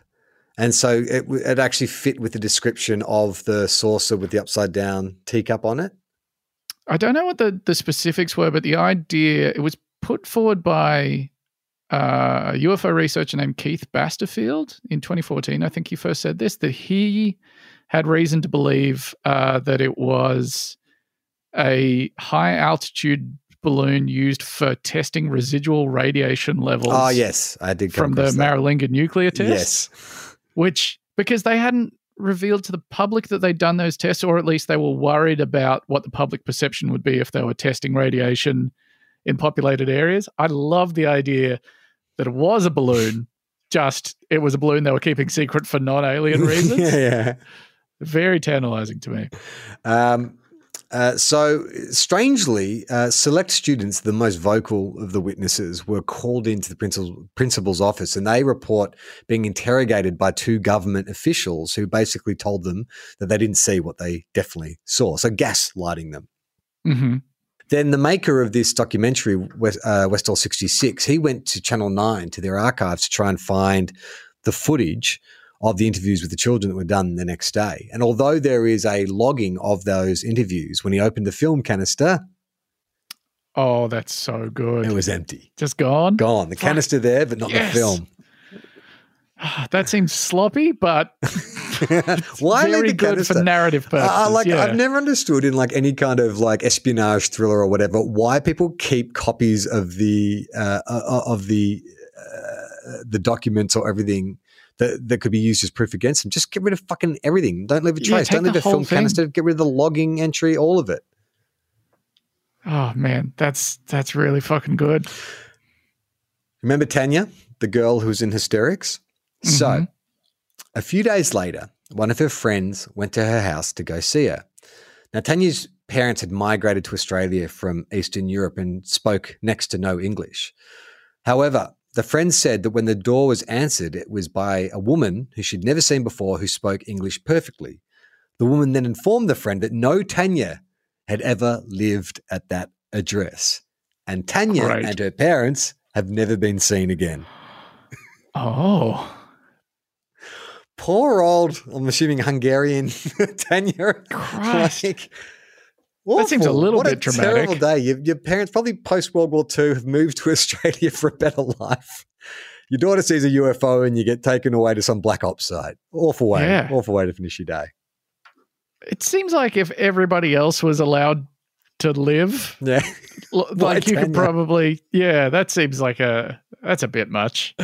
And so it, it actually fit with the description of the saucer with the upside down teacup on it. I don't know what the, the specifics were, but the idea it was put forward by uh, a UFO researcher named Keith Basterfield in 2014. I think he first said this that he had reason to believe uh, that it was a high altitude balloon used for testing residual radiation levels. Oh yes, I did come from the that. Maralinga nuclear test Yes, which because they hadn't revealed to the public that they'd done those tests, or at least they were worried about what the public perception would be if they were testing radiation in populated areas. I love the idea that it was a balloon, just it was a balloon they were keeping secret for non alien reasons. yeah. Very tantalizing to me. Um, uh, so, strangely, uh, select students, the most vocal of the witnesses, were called into the principal, principal's office and they report being interrogated by two government officials who basically told them that they didn't see what they definitely saw. So, gaslighting them. hmm Then the maker of this documentary, West, uh, Westall 66, he went to Channel 9 to their archives to try and find the footage of the interviews with the children that were done the next day. And although there is a logging of those interviews, when he opened the film canister, Oh, that's so good. it was empty. just gone. Gone. The Fuck. canister there, but not Yes. the film. That seems sloppy, but Why very leave the good for narrative purposes. I like yeah. I've never understood in like any kind of like espionage thriller or whatever why people keep copies of the uh, uh, of the uh, the documents or everything that, that could be used as proof against them. Just get rid of fucking everything. Don't leave a trace. take Don't leave a film canister. Get rid of the logging entry. All of it. Oh man, that's that's really fucking good. Remember Tanya, the girl who's in hysterics? So, Mhm. a few days later, one of her friends went to her house to go see her. Now, Tanya's parents had migrated to Australia from Eastern Europe and spoke next to no English. However, the friend said that when the door was answered, it was by a woman who she'd never seen before who spoke English perfectly. The woman then informed the friend that no Tanya had ever lived at that address. And Tanya Great. and her parents have never been seen again. Oh, Poor old, I'm assuming Hungarian Tanya. Christ. Like, That seems a little what bit a dramatic. Terrible day. Your, your parents, probably post World War II, have moved to Australia for a better life. Your daughter sees a UFO and you get taken away to some black ops site. Awful way. Yeah. Awful way to finish your day. it seems like if everybody else was allowed to live, Yeah. like you could probably, yeah, that seems like a that's a bit much.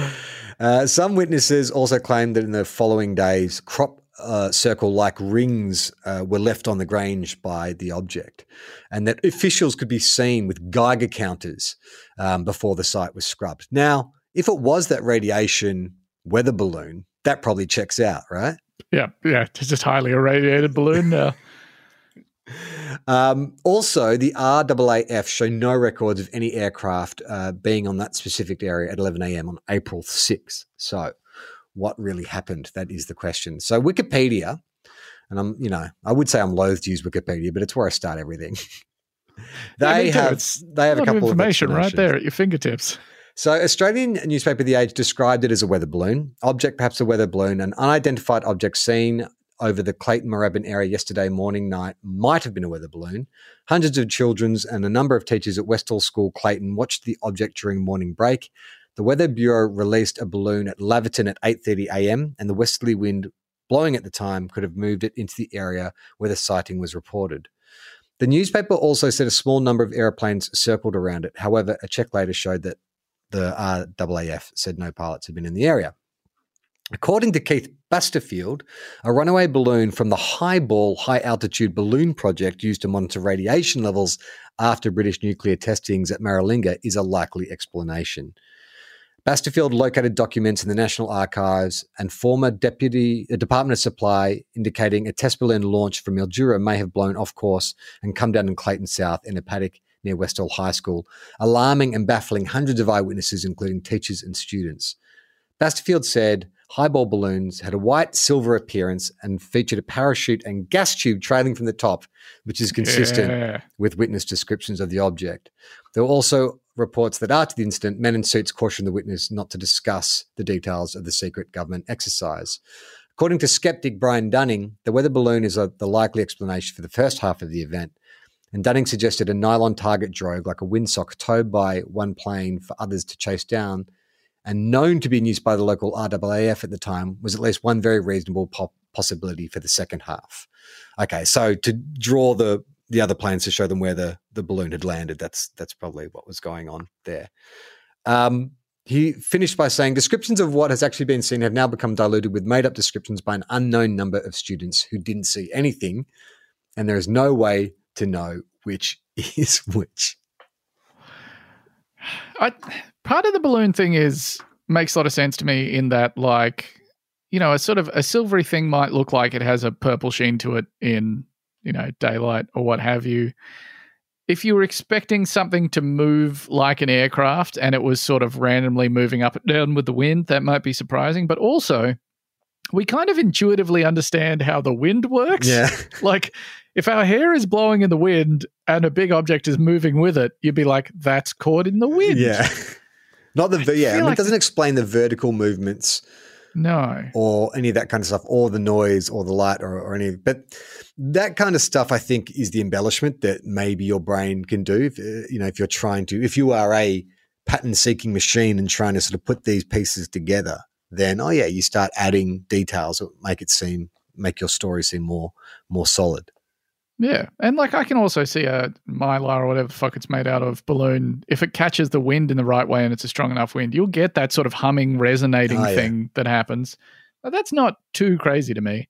Uh, some witnesses also claimed that in the following days, crop uh, circle like rings uh, were left on the Grange by the object, and that officials could be seen with Geiger counters um, before the site was scrubbed. Now, if it was that radiation weather balloon, that probably checks out, right? Yeah, yeah, it's just highly irradiated balloon now. Um, also, the RAAF show no records of any aircraft uh, being on that specific area at 11 a.m. on April 6th. So, what really happened? That is the question. So, Wikipedia, and I'm, you know, I would say I'm loath to use Wikipedia, but it's where I start everything. They too. have they have a of couple of information right there at your fingertips. So, Australian newspaper The Age described it as a weather balloon object, perhaps a weather balloon, an unidentified object seen over the Clayton Moorabbin area yesterday morning night might have been a weather balloon. Hundreds of children's and a number of teachers at Westall School Clayton watched the object during morning break. The Weather Bureau released a balloon at Laverton at 8:30 a.m. and the westerly wind blowing at the time could have moved it into the area where the sighting was reported. The newspaper also said a small number of aeroplanes circled around it. However, a check later showed that the uh, RAAF said no pilots had been in the area. According to Keith Basterfield, a runaway balloon from the HIBAL High Altitude Balloon Project used to monitor radiation levels after British nuclear testings at Maralinga is a likely explanation. Basterfield located documents in the National Archives and former Deputy uh, Department of Supply indicating a test balloon launched from Mildura may have blown off course and come down in Clayton South in a paddock near Westall High School, alarming and baffling hundreds of eyewitnesses, including teachers and students. Basterfield said HIBAL balloons had a white silver appearance and featured a parachute and gas tube trailing from the top, which is consistent Yeah. with witness descriptions of the object. There were also reports that after the incident, men in suits cautioned the witness not to discuss the details of the secret government exercise. According to skeptic Brian Dunning, the weather balloon is a, the likely explanation for the first half of the event. And Dunning suggested a nylon target drogue like a windsock towed by one plane for others to chase down and known to be in use by the local RAAF at the time was at least one very reasonable po- possibility for the second half. Okay, so to draw the the other planes to show them where the, the balloon had landed, that's that's probably what was going on there. Um, he finished by saying descriptions of what has actually been seen have now become diluted with made up descriptions by an unknown number of students who didn't see anything, and there is no way to know which is which. I, part of the balloon thing is makes a lot of sense to me in that like you know a sort of a silvery thing might look like it has a purple sheen to it in you know daylight or what have you. If you were expecting something to move like an aircraft and it was sort of randomly moving up and down with the wind that might be surprising but also we kind of intuitively understand how the wind works Yeah. like if our hair is blowing in the wind and a big object is moving with it, you'd be like, "That's caught in the wind." Yeah. Not the ver- yeah, I mean, like it doesn't explain the vertical movements No. or any of that kind of stuff, or the noise or the light or, or any. But that kind of stuff, I think, is the embellishment that maybe your brain can do. If, uh, you know, if you're trying to, if you are a pattern-seeking machine and trying to sort of put these pieces together, then oh yeah, you start adding details that make it seem, make your story seem more more solid. Yeah, and like I can also see a mylar or whatever the fuck it's made out of balloon. If it catches the wind in the right way and it's a strong enough wind, you'll get that sort of humming, resonating Oh, yeah. thing that happens. But that's not too crazy to me.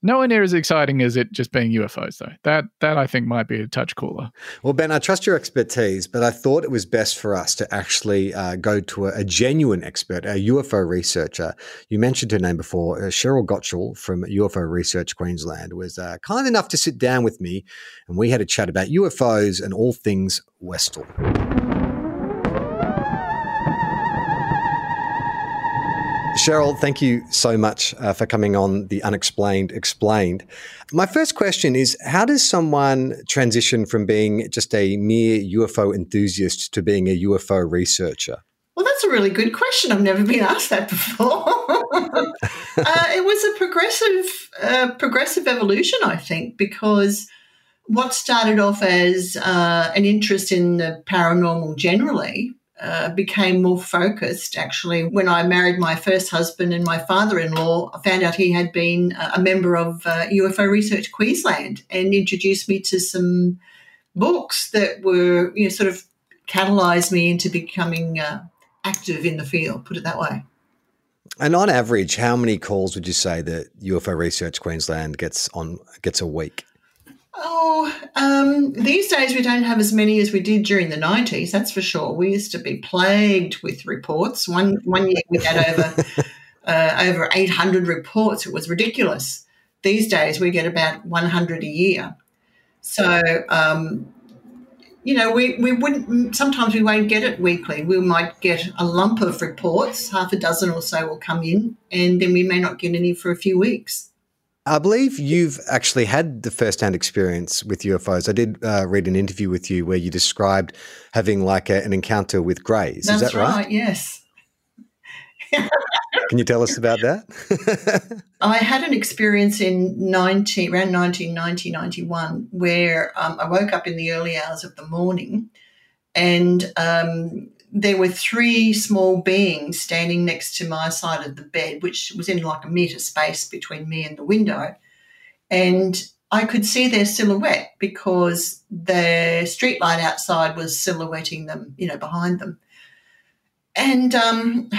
Nowhere near as exciting as it just being UFOs, though. That that I think might be a touch cooler. Well, Ben, I trust your expertise, but I thought it was best for us to actually uh, go to a, a genuine expert, a UFO researcher. You mentioned her name before, uh, Cheryl Gottschall from UFO Research Queensland, was uh, kind enough to sit down with me, and we had a chat about UFOs and all things Westall. Cheryl, thank you so much uh, for coming on the Unexplained Explained. My first question is How does someone transition from being just a mere UFO enthusiast to being a UFO researcher? Well, that's a really good question. I've never been asked that before. uh, it was a progressive, uh, progressive evolution, I think, because what started off as uh, an interest in the paranormal generally uh, became more focused actually when I married my first husband and my father in law. I found out he had been a member of uh, UFO Research Queensland and introduced me to some books that were, you know, sort of catalyzed me into becoming uh, active in the field, put it that way. And on average, how many calls would you say that UFO Research Queensland gets on gets a week? Oh, um, these days we don't have as many as we did during the nineties. That's for sure. We used to be plagued with reports. One one year we had over uh, over eight hundred reports. It was ridiculous. These days we get about one hundred a year. So um, you know, we, we wouldn't, sometimes we won't get it weekly. We might get a lump of reports, half a dozen or so will come in, and then we may not get any for a few weeks. I believe you've actually had the first-hand experience with UFOs. I did uh, read an interview with you where you described having like a, an encounter with greys. That's Is that right? right? Yes. Can you tell us about that? I had an experience in 90, around 1990, 91, where um, I woke up in the early hours of the morning and um, there were three small beings standing next to my side of the bed, which was in like a metre space between me and the window. And I could see their silhouette because the streetlight outside was silhouetting them, you know, behind them. And um,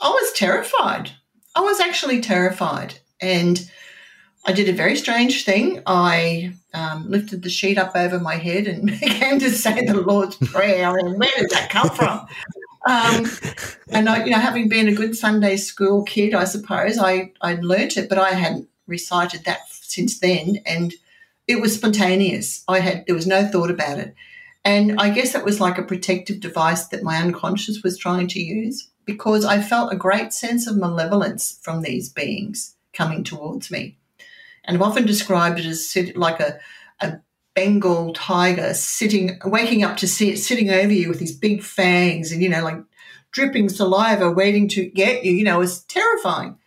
I was terrified. I was actually terrified. And I did a very strange thing. I um, lifted the sheet up over my head and began to say the Lord's Prayer. Where did that come from? Um, and I, you know, having been a good Sunday school kid, I suppose I I'd learnt it, but I hadn't recited that since then, and it was spontaneous. I had there was no thought about it, and I guess it was like a protective device that my unconscious was trying to use because I felt a great sense of malevolence from these beings coming towards me. And I've often described it as like a, a Bengal tiger sitting, waking up to see it sitting over you with these big fangs and, you know, like dripping saliva waiting to get you, you know, it's terrifying.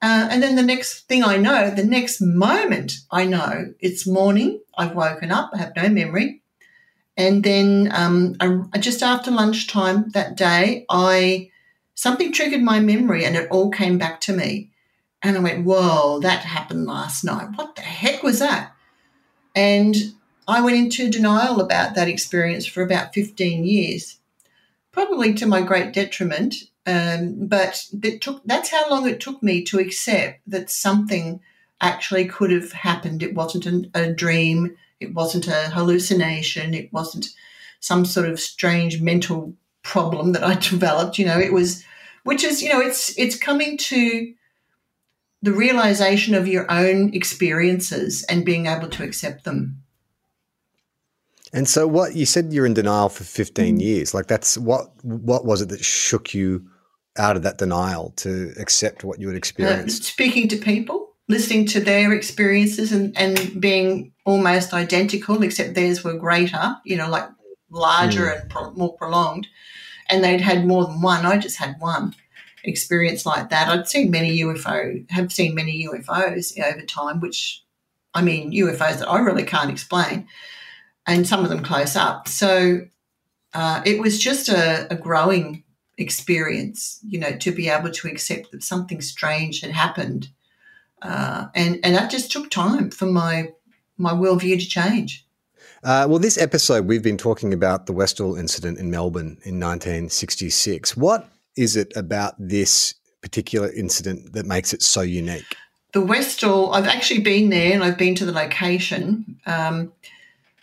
Uh, and then the next thing I know, the next moment I know it's morning, I've woken up, I have no memory. And then um, I, just after lunchtime that day, I something triggered my memory and it all came back to me. And I went, whoa, that happened last night. What the heck was that? And I went into denial about that experience for about 15 years, probably to my great detriment. Um, but that took, that's how long it took me to accept that something actually could have happened. It wasn't an, a dream, it wasn't a hallucination, it wasn't some sort of strange mental problem that I developed. You know, it was, which is, you know, it's it's coming to the realization of your own experiences and being able to accept them. And so, what you said you're in denial for 15 mm. years. Like, that's what what was it that shook you out of that denial to accept what you had uh, experienced? Uh, speaking to people, listening to their experiences, and and being almost identical, except theirs were greater. You know, like larger mm. and pro- more prolonged and they'd had more than one. I just had one experience like that. I'd seen many UFO, have seen many UFOs over time, which I mean, UFOs that I really can't explain, and some of them close up. So uh, it was just a, a growing experience, you know, to be able to accept that something strange had happened. Uh, and, and that just took time for my, my worldview to change. Uh, well, this episode, we've been talking about the Westall incident in Melbourne in 1966. What is it about this particular incident that makes it so unique? The Westall, I've actually been there and I've been to the location. Um,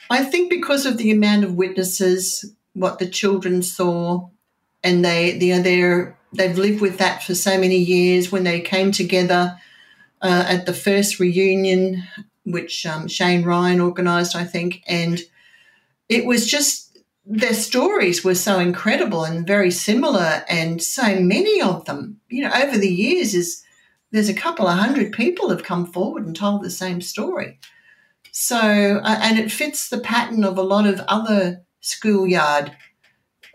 I think because of the amount of witnesses, what the children saw, and they, you know, they're, they've lived with that for so many years. When they came together uh, at the first reunion, which um, Shane Ryan organised, I think, and it was just their stories were so incredible and very similar, and so many of them. You know, over the years, is there's a couple of hundred people have come forward and told the same story. So, uh, and it fits the pattern of a lot of other schoolyard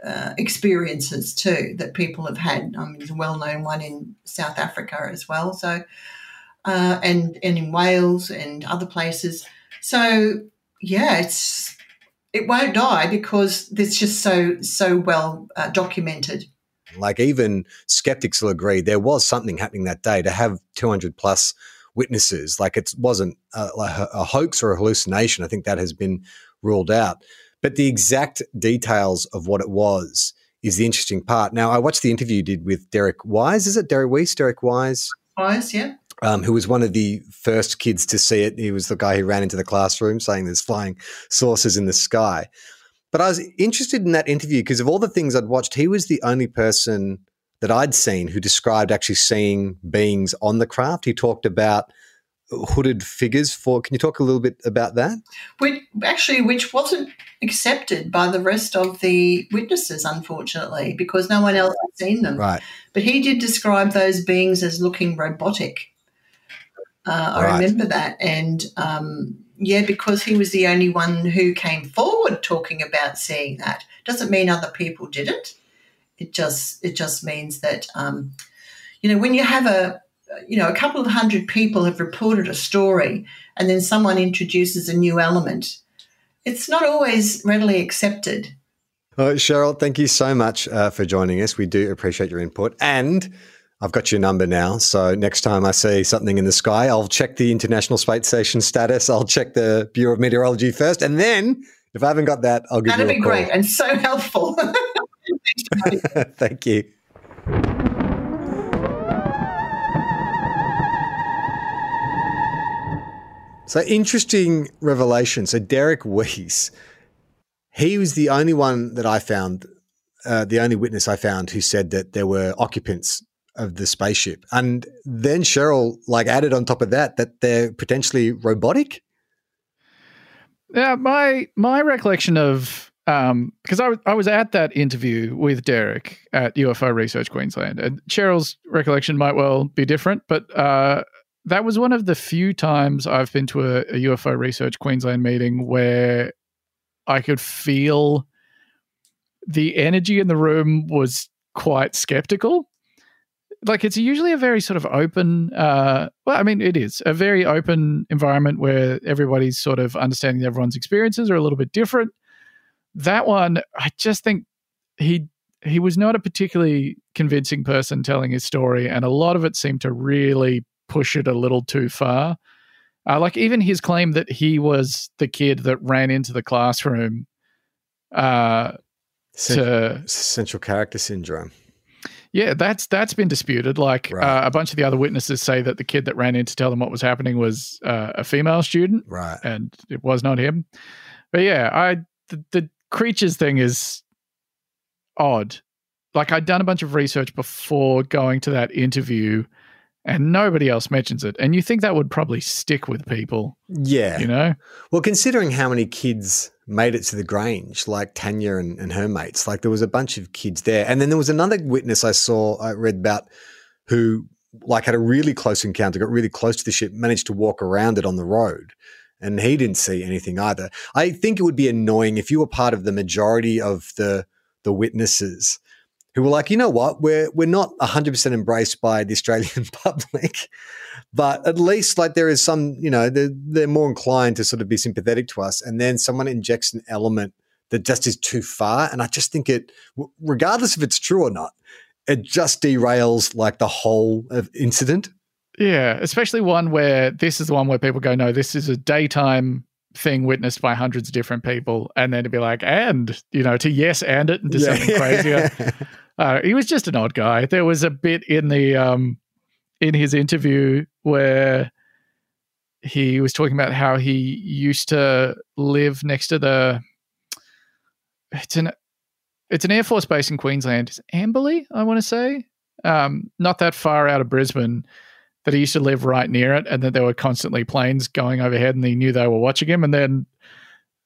uh, experiences too that people have had. I mean, there's a well-known one in South Africa as well. So, uh, and and in Wales and other places. So, yeah, it's it won't die because it's just so so well uh, documented. Like even skeptics will agree there was something happening that day to have 200 plus witnesses. Like it wasn't a, a hoax or a hallucination. I think that has been ruled out. But the exact details of what it was is the interesting part. Now, I watched the interview you did with Derek Wise. Is it Derek Weiss? Derek Wise? Wise, yeah. Um, who was one of the first kids to see it. He was the guy who ran into the classroom saying there's flying saucers in the sky. But I was interested in that interview because of all the things I'd watched, he was the only person that I'd seen who described actually seeing beings on the craft. He talked about hooded figures for. Can you talk a little bit about that? Which, actually, which wasn't accepted by the rest of the witnesses, unfortunately, because no one else had seen them. Right. But he did describe those beings as looking robotic. Uh, I right. remember that, and um, yeah, because he was the only one who came forward talking about seeing that. Doesn't mean other people didn't. It just it just means that um, you know when you have a you know a couple of hundred people have reported a story, and then someone introduces a new element. It's not always readily accepted. Well, Cheryl, thank you so much uh, for joining us. We do appreciate your input and I've got your number now. So next time I see something in the sky, I'll check the International Space Station status. I'll check the Bureau of Meteorology first. And then if I haven't got that, I'll give That'd you a call. That'd be great and so helpful. Thank you. So interesting revelation. So Derek Weiss, he was the only one that I found, uh, the only witness I found who said that there were occupants of the spaceship. And then Cheryl like added on top of that that they're potentially robotic. Yeah, my my recollection of um because I was I was at that interview with Derek at UFO Research Queensland, and Cheryl's recollection might well be different, but uh, that was one of the few times I've been to a, a UFO Research Queensland meeting where I could feel the energy in the room was quite skeptical like it's usually a very sort of open uh well i mean it is a very open environment where everybody's sort of understanding everyone's experiences are a little bit different. That one i just think he he was not a particularly convincing person telling his story and a lot of it seemed to really push it a little too far. Uh, like even his claim that he was the kid that ran into the classroom uh to central character syndrome yeah, that's that's been disputed. Like right. uh, a bunch of the other witnesses say that the kid that ran in to tell them what was happening was uh, a female student, right? And it was not him. But yeah, I the, the creatures thing is odd. Like I'd done a bunch of research before going to that interview, and nobody else mentions it. And you think that would probably stick with people? Yeah, you know. Well, considering how many kids made it to the Grange, like Tanya and, and her mates. Like there was a bunch of kids there. And then there was another witness I saw, I read about, who like had a really close encounter, got really close to the ship, managed to walk around it on the road. And he didn't see anything either. I think it would be annoying if you were part of the majority of the the witnesses who were like, you know what, we're we're not 100% embraced by the Australian public, but at least like there is some, you know, they're, they're more inclined to sort of be sympathetic to us. And then someone injects an element that just is too far. And I just think it, regardless if it's true or not, it just derails like the whole incident. Yeah, especially one where this is the one where people go, no, this is a daytime thing witnessed by hundreds of different people, and then to be like, and you know, to yes and it and do yeah. something crazier. uh, he was just an odd guy. There was a bit in the um in his interview where he was talking about how he used to live next to the it's an it's an air force base in Queensland. It's Amberley, I want to say, um, not that far out of Brisbane. That he used to live right near it, and that there were constantly planes going overhead, and he knew they were watching him. And then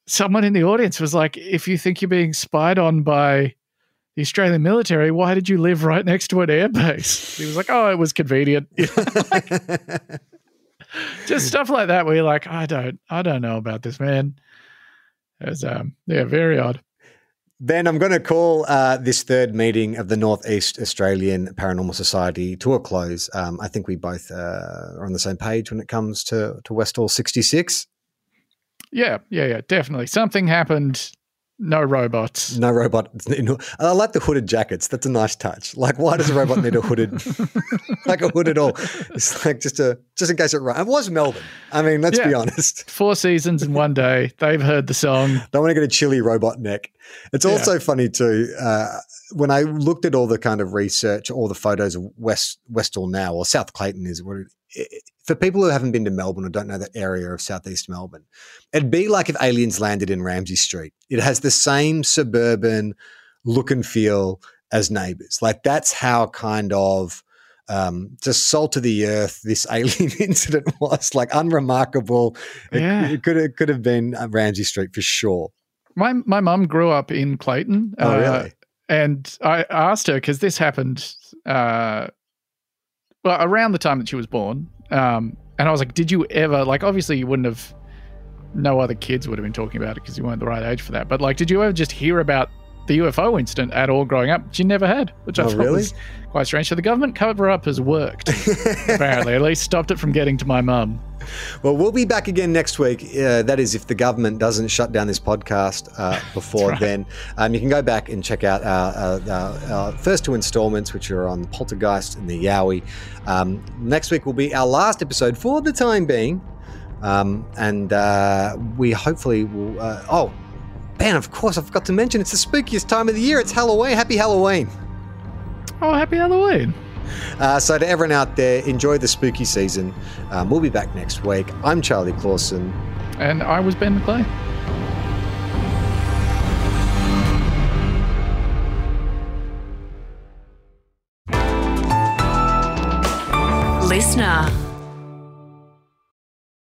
someone in the audience was like, if you think you're being spied on by the Australian military, why did you live right next to an airbase? He was like, oh, it was convenient. like, just stuff like that where you're like, I don't, I don't know about this, man. It was, um, yeah, very odd. Ben, I'm going to call uh, this third meeting of the Northeast Australian Paranormal Society to a close. Um, I think we both uh, are on the same page when it comes to, to Westall 66. Yeah, yeah, yeah, definitely. Something happened no robots. No robot. I like the hooded jackets. That's a nice touch. Like, why does a robot need a hooded, like a hood at all? It's like just a just in case it rains. It was Melbourne. I mean, let's yeah. be honest. Four seasons in one day. They've heard the song. Don't want to get a chilly robot neck. It's also yeah. funny too. Uh, when I looked at all the kind of research, all the photos of West Westall now, or South Clayton is what it, for people who haven't been to Melbourne or don't know that area of southeast Melbourne, it'd be like if aliens landed in Ramsay Street. It has the same suburban look and feel as neighbours. Like that's how kind of um, just salt of the earth this alien incident was. Like unremarkable. Yeah. It, it could it could have been Ramsay Street for sure. My my mum grew up in Clayton. Oh, uh, really? And I asked her because this happened uh, well around the time that she was born. Um, and I was like, did you ever like? Obviously, you wouldn't have. No other kids would have been talking about it because you weren't the right age for that. But like, did you ever just hear about the UFO incident at all growing up? Which you never had, which I oh, thought really? was quite strange. So the government cover up has worked, apparently. At least stopped it from getting to my mum. Well, we'll be back again next week. Uh, that is, if the government doesn't shut down this podcast uh, before right. then. Um, you can go back and check out our, our, our, first two installments, which are on the Poltergeist and the Yowie. Um, next week will be our last episode for the time being. Um, and uh, we hopefully will. Uh, oh, man, of course, I forgot to mention it's the spookiest time of the year. It's Halloween. Happy Halloween. Oh, happy Halloween. Uh, so, to everyone out there, enjoy the spooky season. Um, we'll be back next week. I'm Charlie Clausen. And I was Ben McLeay. Listener.